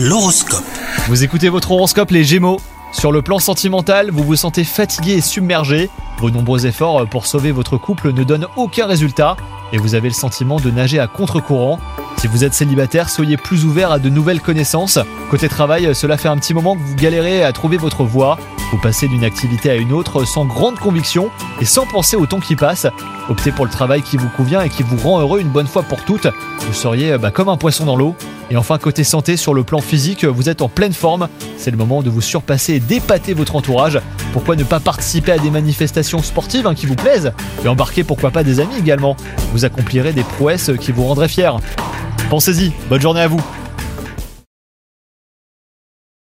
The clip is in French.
L'horoscope. Vous écoutez votre horoscope les Gémeaux. Sur le plan sentimental, vous vous sentez fatigué et submergé. Vos nombreux efforts pour sauver votre couple ne donnent aucun résultat et vous avez le sentiment de nager à contre-courant. Si vous êtes célibataire, soyez plus ouvert à de nouvelles connaissances. Côté travail, cela fait un petit moment que vous galérez à trouver votre voie. Vous passez d'une activité à une autre sans grande conviction et sans penser au temps qui passe. Optez pour le travail qui vous convient et qui vous rend heureux une bonne fois pour toutes. Vous seriez bah, comme un poisson dans l'eau. Et enfin, côté santé, sur le plan physique, vous êtes en pleine forme. C'est le moment de vous surpasser et d'épater votre entourage. Pourquoi ne pas participer à des manifestations sportives hein, qui vous plaisent Et embarquer pourquoi pas des amis également. Vous accomplirez des prouesses qui vous rendraient fiers. Pensez-y, bonne journée à vous